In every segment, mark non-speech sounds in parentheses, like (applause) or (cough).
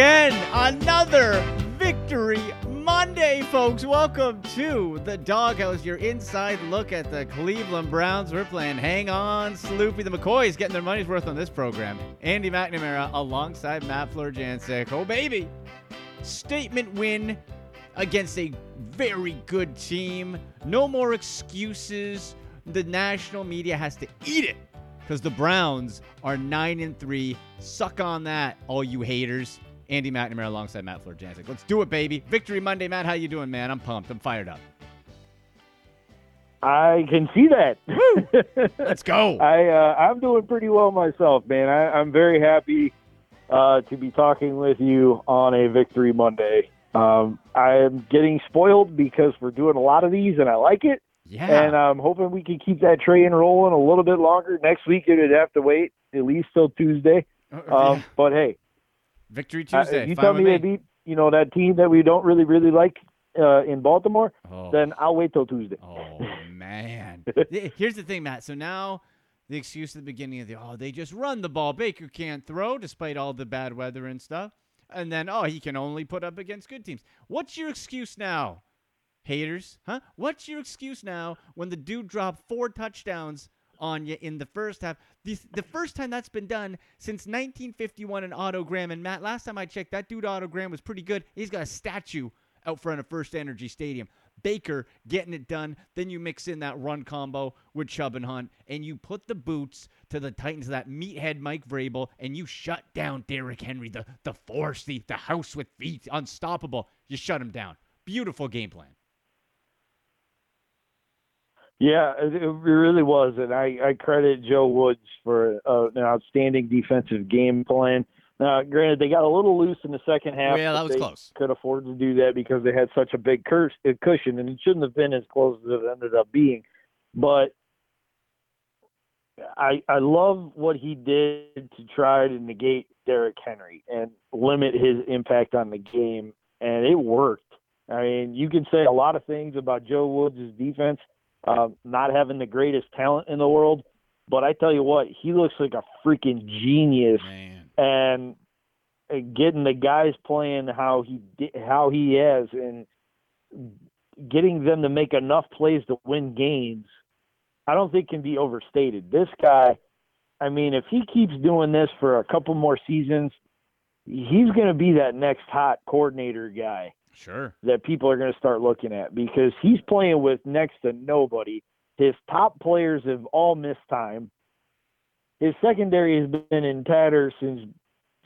again. Another victory Monday, folks. Welcome to the Doghouse, your inside look at the Cleveland Browns. We're playing Hang On, Sloopy. The McCoys getting their money's worth on this program. Andy McNamara alongside Matt Florjancic. Oh, baby. Statement win against a very good team. No more excuses. The national media has to eat it because the Browns are nine and three. Suck on that, all you haters. Andy McNamara alongside Matt Florjancic. Let's do it, baby. Victory Monday, Matt. How you doing, man? I'm pumped. I'm fired up. I can see that. (laughs) Let's go. I uh, I'm doing pretty well myself, man. I, I'm very happy uh, to be talking with you on a Victory Monday. Um, I am getting spoiled because we're doing a lot of these, and I like it. Yeah. And I'm hoping we can keep that train rolling a little bit longer. Next week, it'd have to wait at least till Tuesday. Uh, Um, yeah. But hey, Victory uh, Tuesday. if you tell with me they beat you know that team that we don't really really like uh, in Baltimore, Oh. then I'll wait till Tuesday. Oh (laughs) man. (laughs) Here's the thing, Matt. So now the excuse at the beginning of the oh they just run the ball. Baker can't throw despite all the bad weather and stuff. And then oh he can only put up against good teams. What's your excuse now? Haters, huh? What's your excuse now when the dude dropped four touchdowns on you in the first half? The, the first time that's been done since 1951 in Otto Graham. And Matt, last time I checked, that dude Otto Graham was pretty good. He's got a statue out front of First Energy Stadium. Baker getting it done. Then you mix in that run combo with Chubb and Hunt, and you put the boots to the Titans, that meathead Mike Vrabel, and you shut down Derrick Henry, the the force, the the house with feet, unstoppable. You shut him down. Beautiful game plan. Yeah, it, it really was, and I, I credit Joe Woods for uh, an outstanding defensive game plan. Now, granted, they got a little loose in the second half. Yeah, that was they close. Could afford to do that because they had such a big curse, uh, cushion, and it shouldn't have been as close as it ended up being. But I I love what he did to try to negate Derrick Henry and limit his impact on the game, and it worked. I mean, you can say a lot of things about Joe Woods' defense, uh, not having the greatest talent in the world, but I tell you what, he looks like a freaking genius Man. and getting the guys playing how he how he has and getting them to make enough plays to win games, I don't think can be overstated. This guy, I mean, if he keeps doing this for a couple more seasons, he's going to be that next hot coordinator guy Sure. that people are going to start looking at because he's playing with next to nobody. His top players have all missed time. His secondary has been in tatters since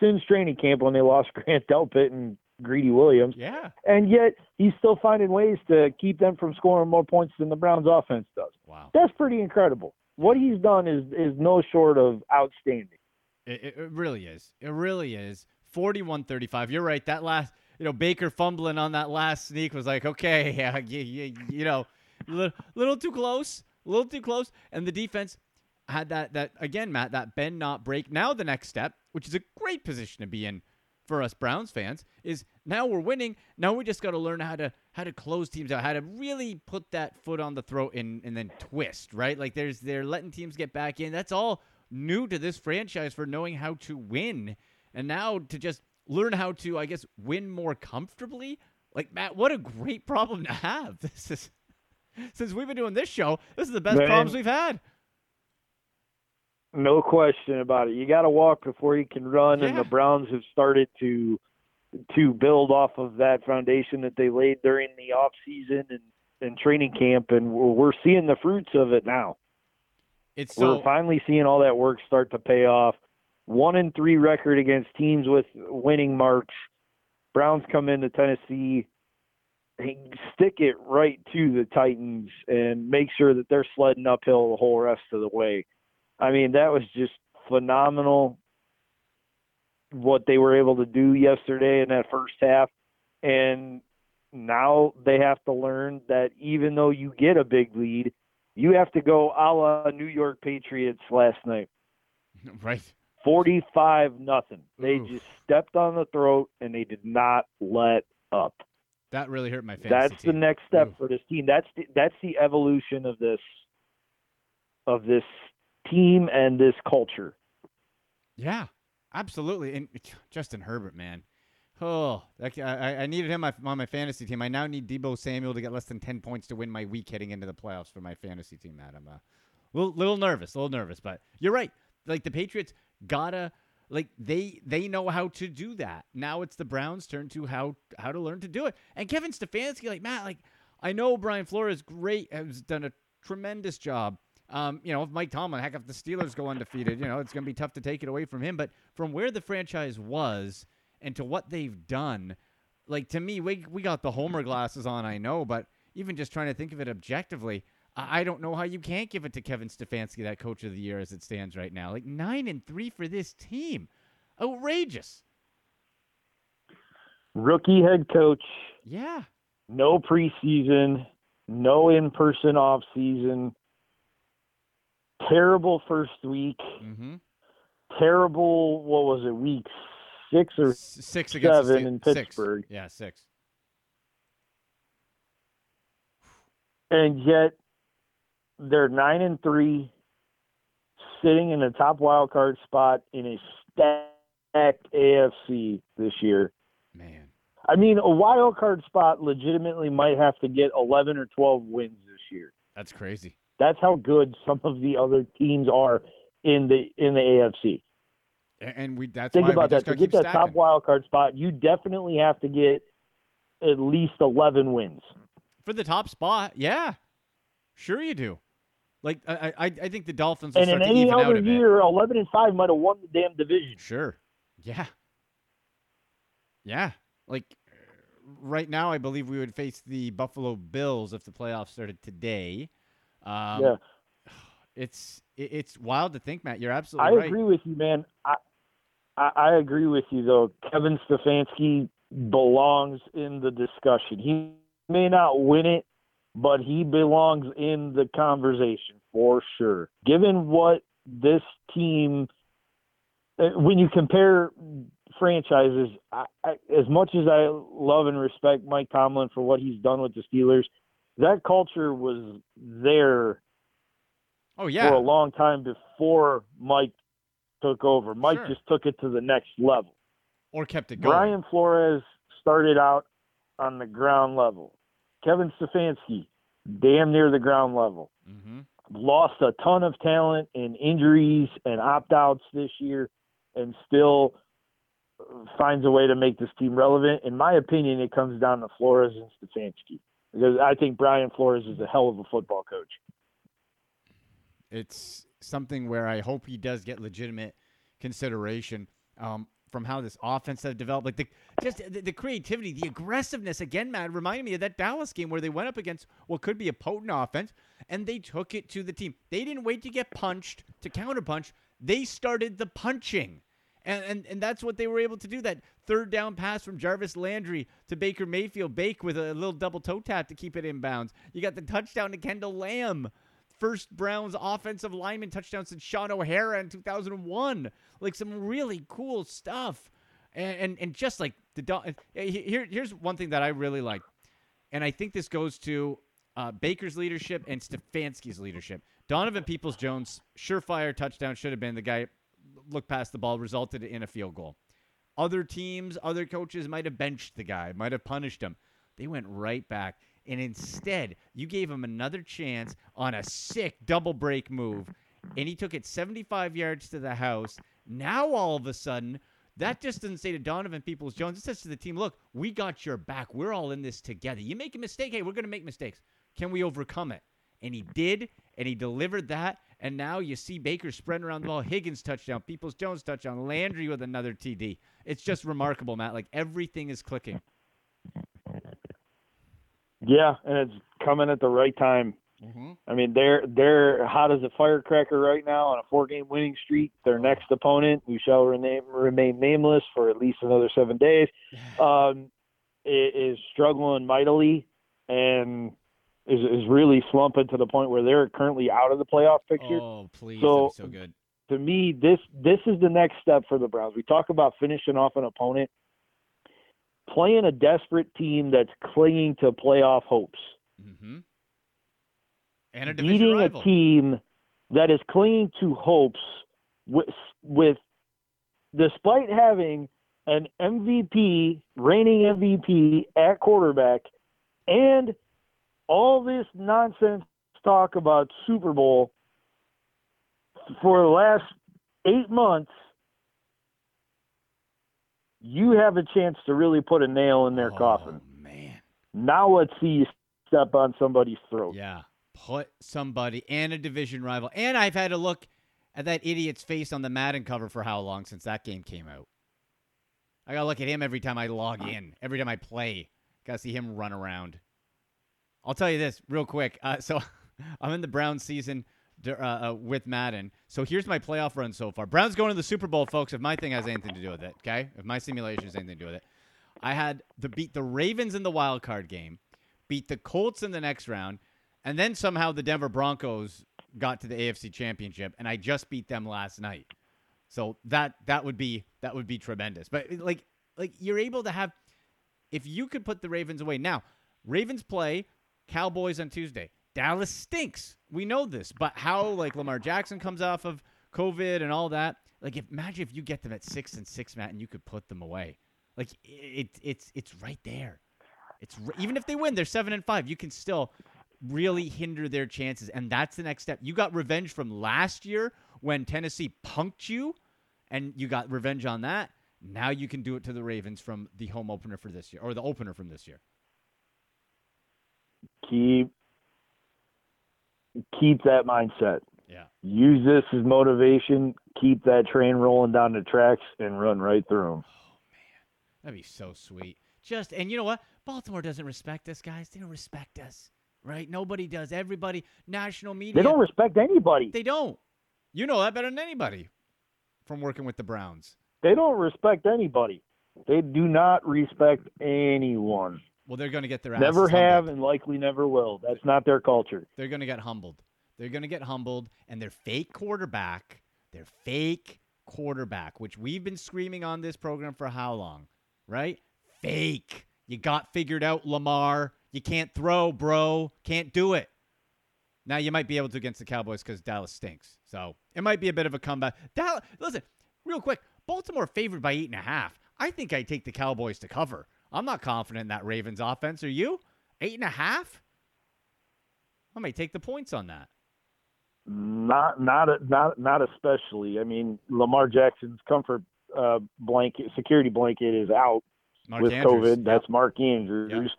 since training camp when they lost (laughs) Grant Delpit and Greedy Williams, Yeah. and yet he's still finding ways to keep them from scoring more points than the Browns' offense does. Wow. That's pretty incredible. What he's done is is no short of outstanding. It, it, it really is. It really is. 41-35. You're right. That last, you know, Baker fumbling on that last sneak was like, okay, (laughs) yeah, you, you, you know, little, little too close, a little too close. And the defense had that, that again, Matt, that bend not break. Now the next step, which is a great position to be in for us Browns fans, is now we're winning. Now we just got to learn how to how to close teams out, how to really put that foot on the throat and and then twist, right? Like there's they're letting teams get back in. That's all new to this franchise for knowing how to win. And now to just learn how to, I guess, win more comfortably. Like Matt, what a great problem to have. (laughs) This is since we've been doing this show, this is the best Man. problems we've had. No question about it. You got to walk before you can run, and the Browns have started to to build off of that foundation that they laid during the off season and, and training camp, and we're, we're seeing the fruits of it now. It's so we're finally seeing all that work start to pay off. One and three record against teams with winning marks. Browns come into Tennessee, stick it right to the Titans, and make sure that they're sledding uphill the whole rest of the way. I mean, that was just phenomenal what they were able to do yesterday in that first half. And now they have to learn that even though you get a big lead, you have to go a la New York Patriots last night. (laughs) right. 45 nothing. They Oof. just stepped on the throat and they did not let up. That really hurt my fantasy That's the next step Oof. for this team. That's the, that's the evolution of this of this team and this culture. Yeah, absolutely. And Justin Herbert, man, Oh, I, I needed him on my fantasy team. I now need Deebo Samuel to get less than 10 points to win my week heading into the playoffs for my fantasy team. I'm a uh, little, little nervous, a little nervous, but you're right. Like the Patriots gotta like they they know how to do that. Now it's the Browns' turn to how how to learn to do it. And Kevin Stefanski, like Matt, like I know Brian Flores great has done a tremendous job. Um, you know, if Mike Tomlin, heck, if the Steelers go undefeated, you know, it's going to be tough to take it away from him. But from where the franchise was and to what they've done, like to me, we we got the homer glasses on, I know, but even just trying to think of it objectively, I, don't know how you can't give it to Kevin Stefanski, that coach of the year as it stands right now. Like nine and three for this team, outrageous. Rookie head coach. Yeah. No preseason, no in-person off season. Terrible first week. Mm-hmm. Terrible. What was it? Week six or six seven in Pittsburgh. Six. Yeah, six. And yet they're nine and three, sitting in the top wild card spot in a stacked AFC this year. Man. I mean, a wild card spot legitimately might have to get 11 or 12 wins this year. That's crazy. That's how good some of the other teams are in the in the AFC. And we that's think about that to get that stacking. top wild card spot. You definitely have to get at least eleven wins for the top spot. Yeah, sure you do. Like I, I, I think the Dolphins. and in any other year, eleven and five might have won the damn division. Sure. Yeah. Yeah. Like right now, I believe we would face the Buffalo Bills if the playoffs started today. Um, yeah. (sighs) It's it's wild to think, Matt. You're absolutely I right. agree with you, man. I, I, I agree with you though. Kevin Stefanski belongs in the discussion. He may not win it, but he belongs in the conversation for sure. Given what this team, uh, when you compare franchises, I, I, as much as I love and respect Mike Tomlin for what he's done with the Steelers, that culture was there. Oh yeah, for a long time before Mike took over. Mike sure. just took it to the next level. Or kept it going. Brian Flores started out on the ground level. Kevin Stefanski, damn near the ground level. Mm-hmm. Lost a ton of talent in injuries and opt outs this year and still finds a way to make this team relevant. In my opinion, it comes down to Flores and Stefanski because I think Brian Flores is a hell of a football coach. It's something where I hope he does get legitimate consideration um, from how this offense has developed. Like the just the, the, creativity, the aggressiveness. Again, man, reminded me of that Dallas game where they went up against what could be a potent offense and they took it to the team. They didn't wait to get punched to counterpunch. They started the punching. And, and, and that's what they were able to do. That third down pass from Jarvis Landry to Baker Mayfield, Bake with a little double toe tap to keep it in bounds. You got the touchdown to Kendall Lamm first Browns offensive lineman touchdown since Shaun O'Hara in 2001. Like some really cool stuff. And and, and just like the here here's one thing that I really like. And I think this goes to uh, Baker's leadership and Stefanski's leadership. Donovan Peoples Jones, surefire touchdown should have been the guy looked past the ball, resulted in a field goal. Other teams, other coaches might have benched the guy, might have punished him. They went right back and instead you gave him another chance on a sick double break move, and he took it 75 yards to the house. Now all of a sudden, that just doesn't say to Donovan Peoples Jones. It says to the team, look, we got your back. We're all in this together. You make a mistake, hey, we're going to make mistakes. Can we overcome it? And he did, and he delivered that. And now you see Baker spreading around the ball. Higgins touchdown, Peoples Jones touchdown, Landry with another TD. It's just remarkable, Matt. Like everything is clicking. Yeah, and it's coming at the right time. Mm-hmm. I mean, they're they're hot as a firecracker right now on a four-game winning streak. Their next opponent, who shall remain remain nameless for at least another seven days, (sighs) um, is struggling mightily and is is really slumping to the point where they're currently out of the playoff picture. Oh, please! So, so good. To me, this this is the next step for the Browns. We talk about finishing off an opponent playing a desperate team that's clinging to playoff hopes. Mm-hmm. And a beating rival. a team that is clinging to hopes with, with despite having an MVP, reigning MVP at quarterback, and all this nonsense talk about Super Bowl for the last eight months, you have a chance to really put a nail in their oh, coffin. man. Now let's see you step on somebody's throat. Yeah. Put somebody and a division rival. And I've had to look at that idiot's face on the Madden cover for how long since that game came out. I gotta look at him every time I log in, every time I play. Gotta see him run around. I'll tell you this real quick. Uh, (laughs) so (laughs) I'm in the Brown season uh, uh, with Madden. So here's my playoff run so far. Browns going to the Super Bowl, folks. If my thing has anything to do with it, okay? If my simulation has anything to do with it, I had to beat the Ravens in the wild card game, beat the Colts in the next round, and then somehow the Denver Broncos got to the AFC Championship, and I just beat them last night. So that that would be that would be tremendous. But like like you're able to have if you could put the Ravens away now. Ravens play Cowboys on Tuesday. Dallas stinks. We know this, but how like Lamar Jackson comes off of COVID and all that. Like, if, imagine if you get them at six and six, Matt, and you could put them away. Like, it, it's it's right there. It's even if they win, they're seven and five. You can still really hinder their chances, and that's the next step. You got revenge from last year when Tennessee punked you, and you got revenge on that. Now you can do it to the Ravens from the home opener for this year, or the opener from this year. Keep keep that mindset. Yeah. Use this as motivation. Keep that train rolling down the tracks and run right through them. Oh man, that'd be so sweet. Just and you know what? Baltimore doesn't respect us, guys. They don't respect us, right? Nobody does. Everybody, national media. They don't respect anybody. They don't. You know that better than anybody from working with the Browns. They don't respect anybody. They do not respect anyone. Well, they're going to get their ass. never have humbled. and likely never will. That's not their culture. They're going to get humbled. They're going to get humbled, and their fake quarterback, their fake quarterback, which we've been screaming on this program for how long, right? Fake. You got figured out, Lamar. You can't throw, bro. Can't do it. Now you might be able to against the Cowboys because Dallas stinks. So it might be a bit of a comeback. Dallas, listen, real quick. Baltimore favored by eight and a half. I think I take the Cowboys to cover. I'm not confident in that Ravens offense. Are you? Eight and a half? I may take the points on that. Not, not, not, not especially. I mean, Lamar Jackson's comfort uh, blanket, security blanket is out Mark with Andrews. COVID. Yep. That's Mark Andrews.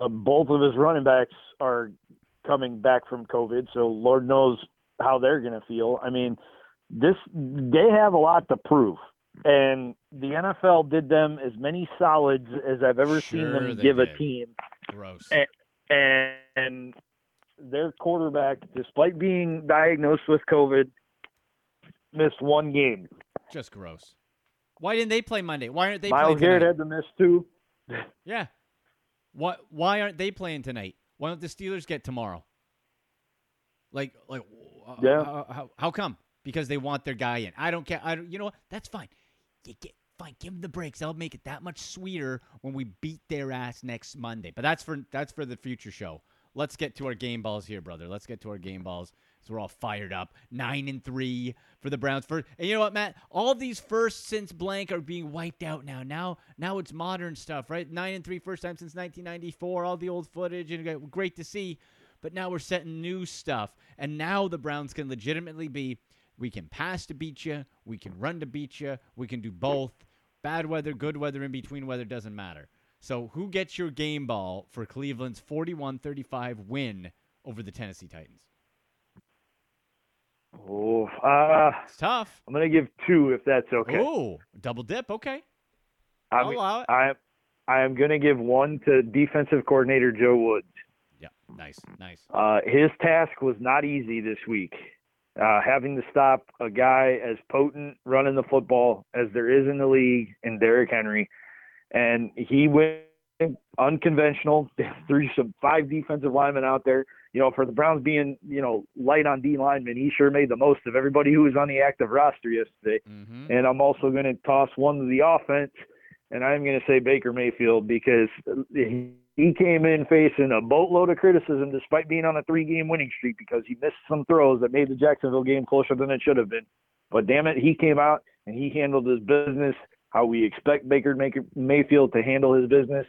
Uh, both of his running backs are coming back from COVID, so Lord knows how they're going to feel. I mean, this they have a lot to prove, and the NFL did them as many solids as I've ever seen them give a team. Gross. And, and their quarterback, despite being diagnosed with COVID, missed one game. Just gross. Why didn't they play Monday? Why aren't they Myles playing Garrett had to miss two. (laughs) Yeah. Why why aren't they playing tonight? Why don't the Steelers get tomorrow? Like like uh, Yeah. how, how, how come? Because they want their guy in. I don't care. I don't, you know what? That's fine. You get fine. Give them the breaks. That'll make it that much sweeter when we beat their ass next Monday. But that's for that's for the future show. Let's get to our game balls here, brother. Let's get to our game balls. So we're all fired up. Nine and three for the Browns. First, and you know what, Matt? All these firsts since blank are being wiped out now. Now, now it's modern stuff, right? Nine and three, first time since 1994. All the old footage and great to see. But now we're setting new stuff, and now the Browns can legitimately be. We can pass to beat you. We can run to beat you. We can do both. Bad weather, good weather, in between weather doesn't matter. So, who gets your game ball for Cleveland's 41 35 win over the Tennessee Titans? Oh, uh, It's tough. I'm gonna give two if that's okay. Oh, double dip. Okay. I'll I'm, allow it. I, I am gonna give one to defensive coordinator Joe Woods. Yeah. Nice. Nice. Uh, his task was not easy this week. Uh, having to stop a guy as potent running the football as there is in the league in Derrick Henry, and he went unconventional. (laughs) Threw some five defensive linemen out there. You know, for the Browns being you know light on D linemen, he sure made the most of everybody who was on the active roster yesterday. Mm-hmm. And I'm also going to toss one to the offense, and I'm going to say Baker Mayfield because he he came in facing a boatload of criticism despite being on a three-game winning streak because he missed some throws that made the Jacksonville game closer than it should have been. But damn it, he came out and he handled his business. how we expect Baker Mayfield to handle his business.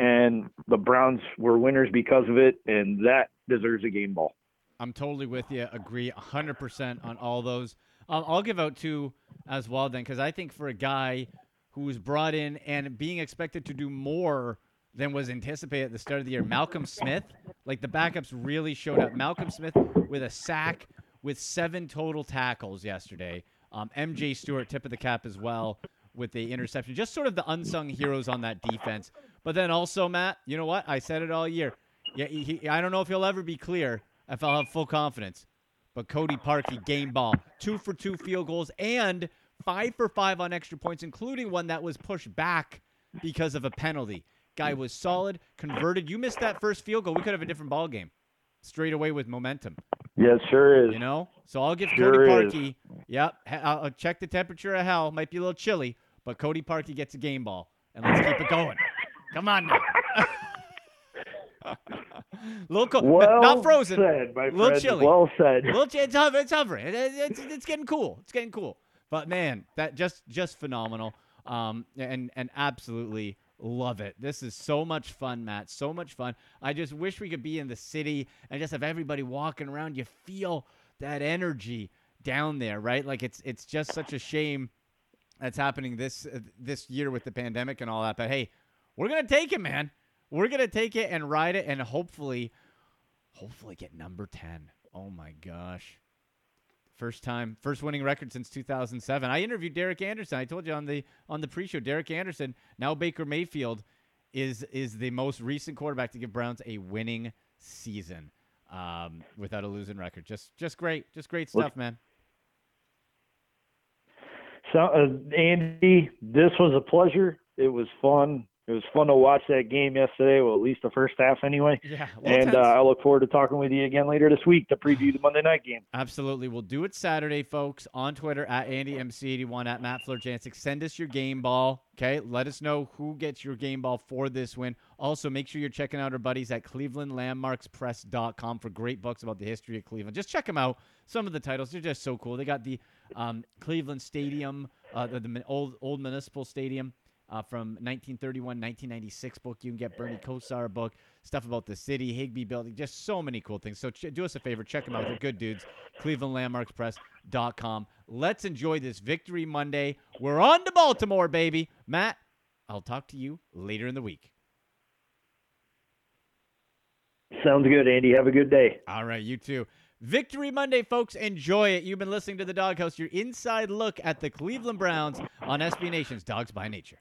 And the Browns were winners because of it, and that deserves a game ball. I'm totally with you. Agree 100% on all those. Um, I'll give out two as well then, because I think for a guy who was brought in and being expected to do more than was anticipated at the start of the year, Malcolm (laughs) Smith, like the backups really showed up. Malcolm Smith with a sack, with seven total tackles yesterday. Um, MJ Stewart, tip of the cap as well with the interception. Just sort of the unsung heroes on that defense. But then also, Matt, you know what? I said it all year. Yeah, he, I don't know if he'll ever be clear if I'll have full confidence. But Cody Parkey, game ball, two for two field goals, and five for five on extra points, including one that was pushed back because of a penalty. Guy was solid, converted. You missed that first field goal. We could have a different ball game straight away with momentum. Yeah, sure is. You know, so I'll give sure Cody Parkey. Yep, I'll check the temperature of hell. Might be a little chilly, but Cody Parkey gets a game ball, and let's keep it going. Come on now. (laughs) little cold, well not frozen. Said, my little friend. chilly. Well said. Little, it's hovering. It's hovering. It's, it's, it's getting cool. It's getting cool. But man, that just just phenomenal. Um, and and absolutely love it. This is so much fun, Matt. So much fun. I just wish we could be in the city and just have everybody walking around. You feel that energy down there, right? Like it's it's just such a shame that's happening this uh, this year with the pandemic and all that. But hey, we're gonna take it, man. We're gonna take it and ride it, and hopefully, hopefully get number ten. Oh my gosh. First time, first winning record since 2007. I interviewed Derek Anderson. I told you on the on the pre-show, Derek Anderson. Now Baker Mayfield is is the most recent quarterback to give Browns a winning season um, without a losing record. Just just great, just great stuff, man. So, uh, Andy, this was a pleasure. It was fun it was fun to watch that game yesterday. Well, at least the first half, anyway. Yeah. And uh, I look forward to talking with you again later this week to preview the Monday night game. Absolutely, we'll do it Saturday, folks. On Twitter at AndyMC81 at Matt Florjancic. Send us your game ball. Okay, let us know who gets your game ball for this win. Also, make sure you're checking out our buddies at ClevelandLandmarksPress.com for great books about the history of Cleveland. Just check them out. Some of the titles they're just so cool. They got the um, Cleveland Stadium, uh, the, the old old municipal stadium uh, from 1931, 1996 book. You can get Bernie Kosar book, stuff about the city, Higbee building, just so many cool things. So ch- do us a favor, check them out. They're good dudes. ClevelandLandmarksPress.com. Let's enjoy this Victory Monday. We're on to Baltimore, baby. Matt, I'll talk to you later in the week. Sounds good, Andy. Have a good day. All right, you too. Victory Monday, folks. Enjoy it. You've been listening to the Dog Doghouse, your inside look at the Cleveland Browns on SB Nation's Dawgs by Nature.